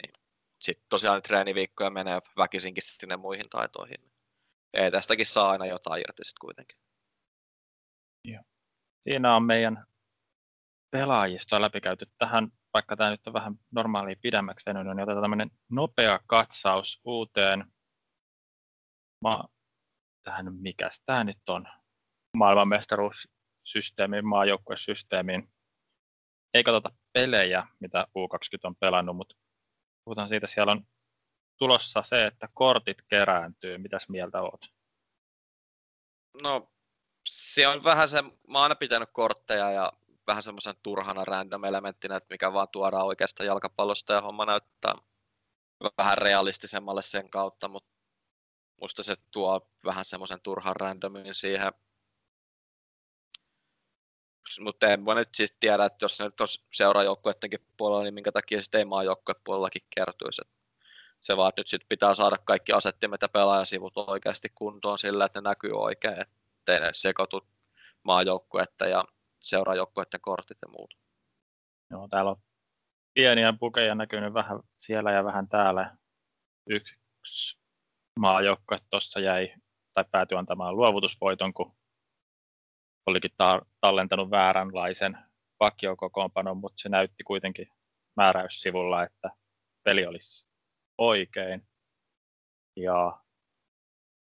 Niin. Sitten tosiaan treeniviikkoja menee väkisinkin sinne muihin taitoihin ei tästäkin saa aina jotain irti sitten kuitenkin. Joo. Siinä on meidän pelaajistoa läpikäyty tähän, vaikka tämä nyt on vähän normaalia pidemmäksi venynyt, niin otetaan tämmöinen nopea katsaus uuteen ma- tähän, mikä tämä nyt on, maailmanmestaruussysteemiin, maajoukkuesysteemiin. Ei katsota pelejä, mitä U20 on pelannut, mutta puhutaan siitä, siellä on tulossa se, että kortit kerääntyy. Mitäs mieltä oot? No, se on vähän se, mä oon aina pitänyt kortteja ja vähän semmoisen turhana random elementtinä, että mikä vaan tuodaan oikeasta jalkapallosta ja homma näyttää vähän realistisemmalle sen kautta, mutta musta se tuo vähän semmoisen turhan randomin siihen. Mutta en voi nyt siis tiedä, että jos se nyt on seuraajoukkuettenkin puolella, niin minkä takia sitten ei maajoukkuepuolellakin kertyisi. Että se vaan nyt sit pitää saada kaikki asettimet ja pelaajasivut oikeasti kuntoon sillä, että ne näkyy oikein, ettei ne sekoitu maajoukkuetta ja seuraajoukkueiden kortit ja muut. Joo, täällä on pieniä pukeja näkynyt vähän siellä ja vähän täällä. Yksi maajoukkue tuossa jäi tai päätyi antamaan luovutusvoiton, kun olikin ta- tallentanut vääränlaisen vakiokokoonpanon, mutta se näytti kuitenkin määräyssivulla, että peli olisi oikein. Ja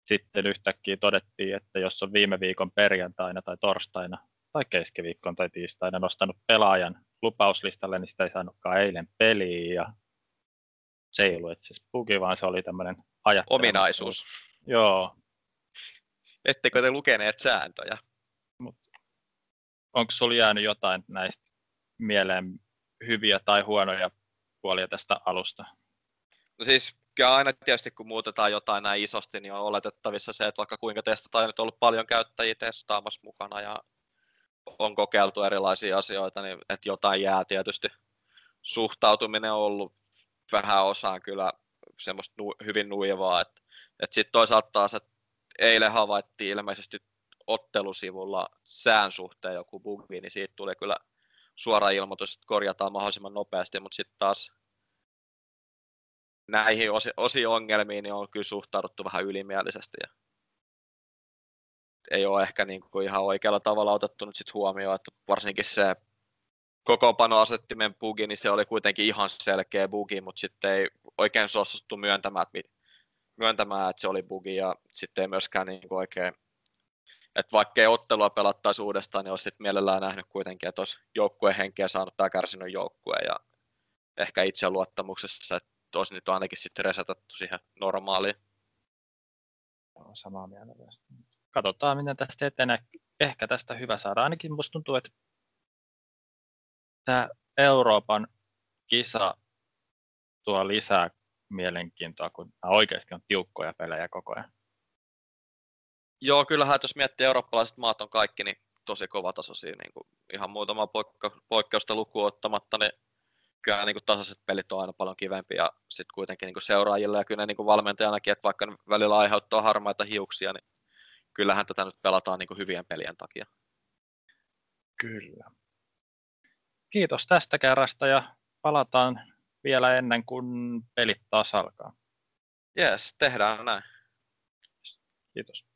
sitten yhtäkkiä todettiin, että jos on viime viikon perjantaina tai torstaina tai keskiviikkoon tai tiistaina nostanut pelaajan lupauslistalle, niin sitä ei saanutkaan eilen peliin. Ja se ei ollut itse asiassa bugi, vaan se oli tämmöinen ajattelu. Ominaisuus. Joo. Ettekö te lukeneet sääntöjä? Mut onko sinulla jäänyt jotain näistä mieleen hyviä tai huonoja puolia tästä alusta? No siis kyllä aina tietysti kun muutetaan jotain näin isosti, niin on oletettavissa se, että vaikka kuinka testataan, nyt on ollut paljon käyttäjiä testaamassa mukana ja on kokeiltu erilaisia asioita, niin että jotain jää tietysti. Suhtautuminen on ollut vähän osaan kyllä semmoista nu, hyvin nuivaa, että, että sitten toisaalta taas, että eilen havaittiin ilmeisesti ottelusivulla sään suhteen joku bugi, niin siitä tuli kyllä suora ilmoitus, että korjataan mahdollisimman nopeasti, mutta sitten taas näihin osi, osi ongelmiin niin on kyllä suhtauduttu vähän ylimielisesti ja ei ole ehkä niin kuin ihan oikealla tavalla otettu nyt sit huomioon, että varsinkin se kokoonpanoasettimen bugi, niin se oli kuitenkin ihan selkeä bugi, mutta sitten ei oikein suostuttu myöntämään, että, myöntämään, että se oli bugi ja sitten ei myöskään niin kuin oikein että vaikka ei ottelua pelattaisi uudestaan, niin olisi sitten mielellään nähnyt kuitenkin, että olisi joukkueen henkeä saanut tämä kärsinyt joukkue ja ehkä itseluottamuksessa, että olisi nyt ainakin sitten resetattu siihen normaaliin. Joo, samaa mieltä tästä. Katsotaan, miten tästä etenee. Ehkä tästä hyvä saada. Ainakin musta tuntuu, että tämä Euroopan kisa tuo lisää mielenkiintoa, kun nämä oikeasti on tiukkoja pelejä koko ajan. Joo, kyllähän jos miettii eurooppalaiset maat on kaikki niin tosi kovatasoisia, niin kuin ihan muutama poikka, poikkeusta lukuun ottamatta, niin kyllä niin kuin tasaiset pelit on aina paljon kivempiä ja sitten kuitenkin niin kuin seuraajille ja kyllä niin kuin valmentajanakin, että vaikka välillä aiheuttaa harmaita hiuksia, niin kyllähän tätä nyt pelataan niin kuin hyvien pelien takia. Kyllä. Kiitos tästä kerrasta ja palataan vielä ennen kuin pelit taas alkaa. Yes, tehdään näin. Kiitos.